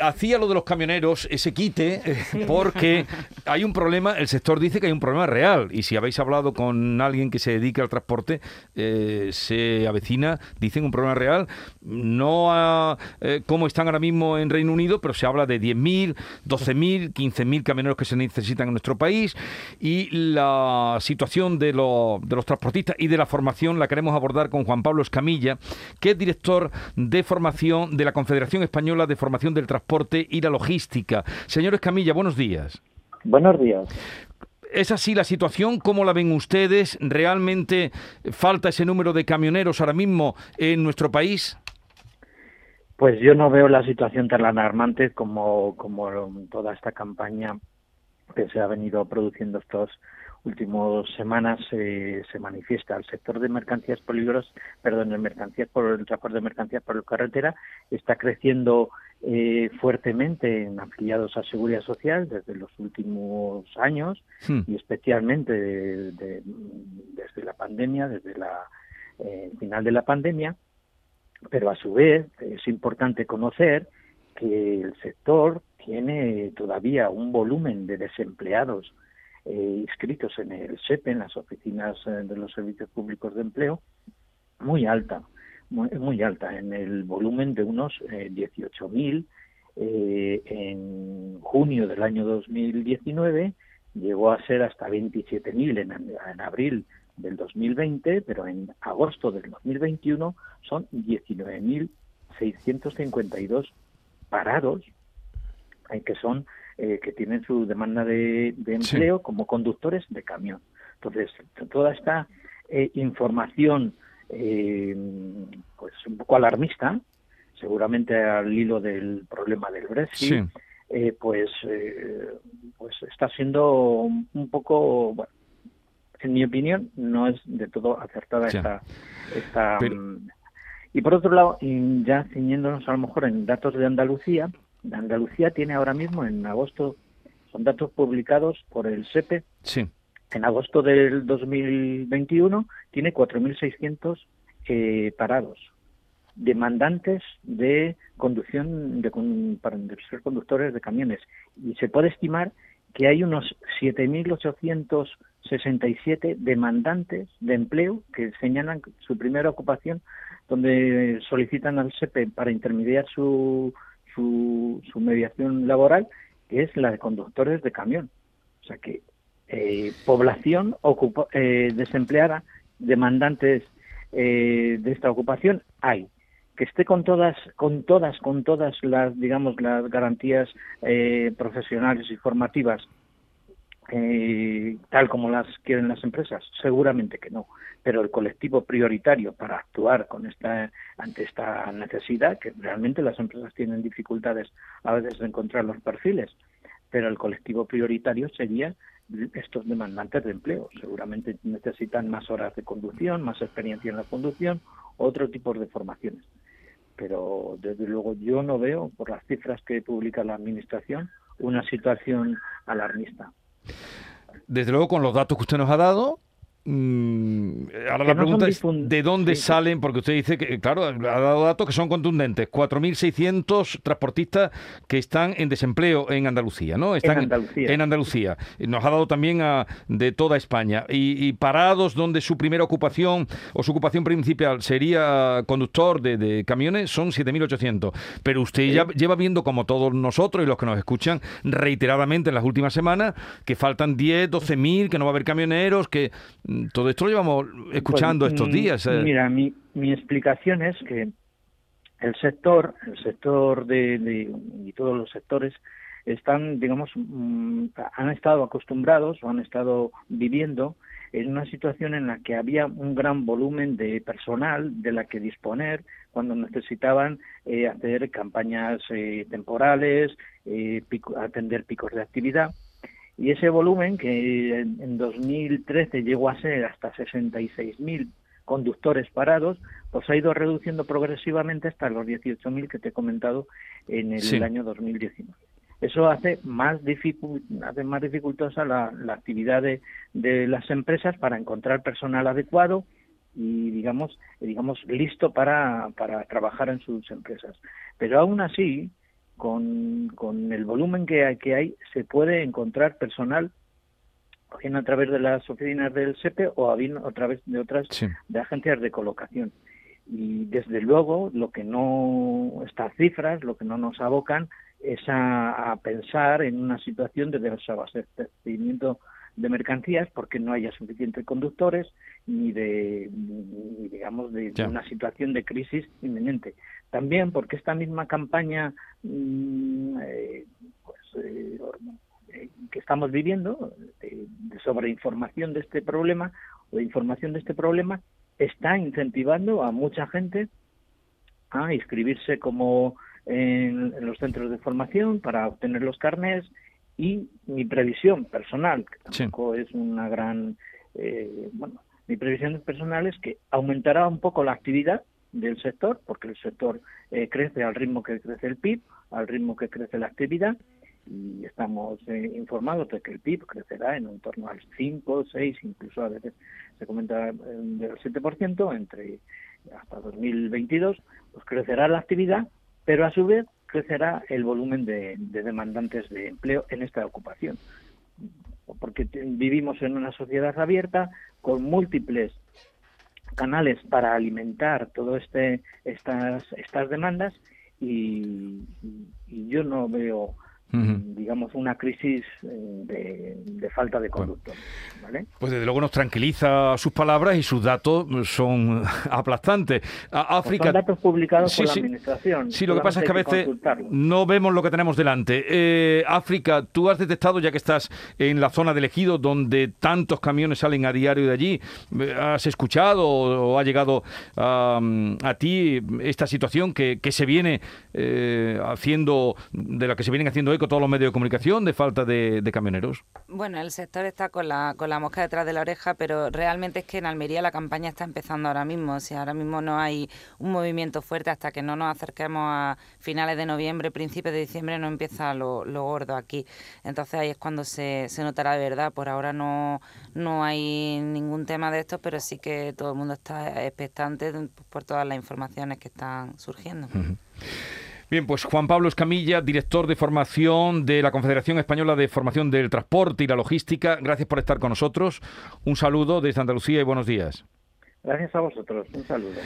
Hacía lo de los camioneros ese quite eh, porque hay un problema, el sector dice que hay un problema real y si habéis hablado con alguien que se dedica al transporte, eh, se avecina, dicen un problema real, no a eh, cómo están ahora mismo en Reino Unido, pero se habla de 10.000, 12.000, 15.000 camioneros que se necesitan en nuestro país y la situación de, de los transportistas y de la formación la queremos abordar con Juan Pablo Escamilla, que es director de formación de la Confederación Española de Formación del Transporte transporte y la logística. Señor Escamilla, buenos días. Buenos días. ¿Es así la situación? ¿Cómo la ven ustedes? ¿Realmente falta ese número de camioneros ahora mismo en nuestro país? Pues yo no veo la situación tan alarmante como, como toda esta campaña que se ha venido produciendo estos últimos semanas se manifiesta. El sector de mercancías peligrosas, perdón, el mercancías por el transporte de mercancías por la carretera está creciendo eh, fuertemente en afiliados a Seguridad Social desde los últimos años hmm. y especialmente desde la pandemia, desde el eh, final de la pandemia. Pero a su vez es importante conocer que el sector tiene todavía un volumen de desempleados eh, inscritos en el SEPE, en las oficinas eh, de los servicios públicos de empleo, muy alta, muy, alta, en el volumen de unos eh, 18.000 eh, en junio del año 2019 llegó a ser hasta 27.000 en, en abril del 2020, pero en agosto del 2021 son 19.652 parados, en que son eh, que tienen su demanda de, empleo como conductores de camión. Entonces, toda esta eh, información, eh, un poco alarmista, seguramente al hilo del problema del Brexit, pues, pues está siendo un poco, bueno, en mi opinión, no es de todo acertada esta, esta mm, y por otro lado, ya ciñéndonos a lo mejor en datos de Andalucía, Andalucía tiene ahora mismo en agosto, son datos publicados por el SEPE, sí. en agosto del 2021 tiene 4.600 eh, parados, demandantes de conducción, de, para ser conductores de camiones. Y se puede estimar que hay unos 7.867 demandantes de empleo que señalan su primera ocupación, donde solicitan al SEPE para intermediar su su, su mediación laboral, que es la de conductores de camión. O sea que eh, población ocupa, eh, desempleada, demandantes eh, de esta ocupación hay. Que esté con todas, con todas, con todas las, digamos, las garantías profesionales y formativas eh, tal como las quieren las empresas? Seguramente que no. Pero el colectivo prioritario para actuar con esta, ante esta necesidad, que realmente las empresas tienen dificultades a veces de encontrar los perfiles, pero el colectivo prioritario sería estos demandantes de empleo. Seguramente necesitan más horas de conducción, más experiencia en la conducción, otro tipo de formaciones. Pero desde luego yo no veo, por las cifras que publica la Administración, una situación alarmista. Desde luego, con los datos que usted nos ha dado, Mm, ahora la pregunta es de dónde salen, porque usted dice que, claro, ha dado datos que son contundentes. 4.600 transportistas que están en desempleo en Andalucía, ¿no? Están en Andalucía. En Andalucía. Nos ha dado también a, de toda España. Y, parados donde su primera ocupación o su ocupación principal sería conductor de, camiones son 7.800. Pero usted ya lleva viendo, como todos nosotros y los que nos escuchan, reiteradamente en las últimas semanas, que faltan 10, 12.000, que no va a haber camioneros, que todo esto lo llevamos escuchando estos pues, días. Eh. Mira, mi, mi explicación es que el sector, el sector de, y todos los sectores están, digamos, mm, han estado acostumbrados o han estado viviendo en una situación en la que había un gran volumen de personal de la que disponer cuando necesitaban eh, hacer campañas eh, temporales, atender picos de actividad y ese volumen que en 2013 llegó a ser hasta 66.000 conductores parados, pues ha ido reduciendo progresivamente hasta los 18.000 que te he comentado en el año 2019. Eso hace más, hace más dificultosa la, actividad de, de, las empresas para encontrar personal adecuado y digamos, digamos listo para, para trabajar en sus empresas. Pero aún así, con, con el volumen que hay, que hay, se puede encontrar personal bien a través de las oficinas del SEPE o bien a través de otras de agencias de colocación. Y desde luego lo que no, estas cifras, lo que no nos abocan es a, pensar en una situación de desabastecimiento de mercancías porque no haya suficientes conductores ni de digamos de, una situación de crisis inminente. También porque esta misma campaña mm, eh, pues, eh, que estamos viviendo de, de sobreinformación de este problema o de información de este problema está incentivando a mucha gente a inscribirse como en, los centros de formación para obtener los carnés y mi previsión personal, que tampoco es una gran, eh, bueno, mi previsión personal es que aumentará un poco la actividad del sector, porque el sector eh, crece al ritmo que crece el PIB, al ritmo que crece la actividad, y estamos eh, informados de que el PIB crecerá en un torno al 5, 6, incluso a veces se comenta del 7%, entre hasta 2022, pues crecerá la actividad, pero a su vez crecerá el volumen de, demandantes de empleo en esta ocupación. Porque vivimos en una sociedad abierta con múltiples canales para alimentar todas este, estas, estas demandas y, y yo no veo digamos, una crisis eh, de, falta de conductor. Pues desde luego nos tranquiliza sus palabras y sus datos son aplastantes. África, son datos publicados por la Administración. Sí, lo que pasa es que a veces no vemos lo que tenemos delante. Eh, África, tú has detectado, ya que estás en la zona del ejido, donde tantos camiones salen a diario de allí, eh, ¿has escuchado o, ha llegado a, ti esta situación que, se viene haciendo, de la que se vienen haciendo eco todos los medios de comunicación de falta de, camioneros? Bueno, el sector está con la, con la mosca detrás de la oreja, pero realmente es que en Almería la campaña está empezando ahora mismo. O sea, ahora mismo no hay un movimiento fuerte hasta que no nos acerquemos a finales de noviembre, principios de diciembre, no empieza lo, gordo aquí. Entonces ahí es cuando se, se notará de verdad. Por ahora no, no hay ningún tema de esto, pero sí que todo el mundo está expectante por todas las informaciones que están surgiendo. Bien, pues Juan Pablo Escamilla, director de formación de la Confederación Española de Formación del Transporte y la Logística, gracias por estar con nosotros. Un saludo desde Andalucía y buenos días. Gracias a vosotros, un saludo.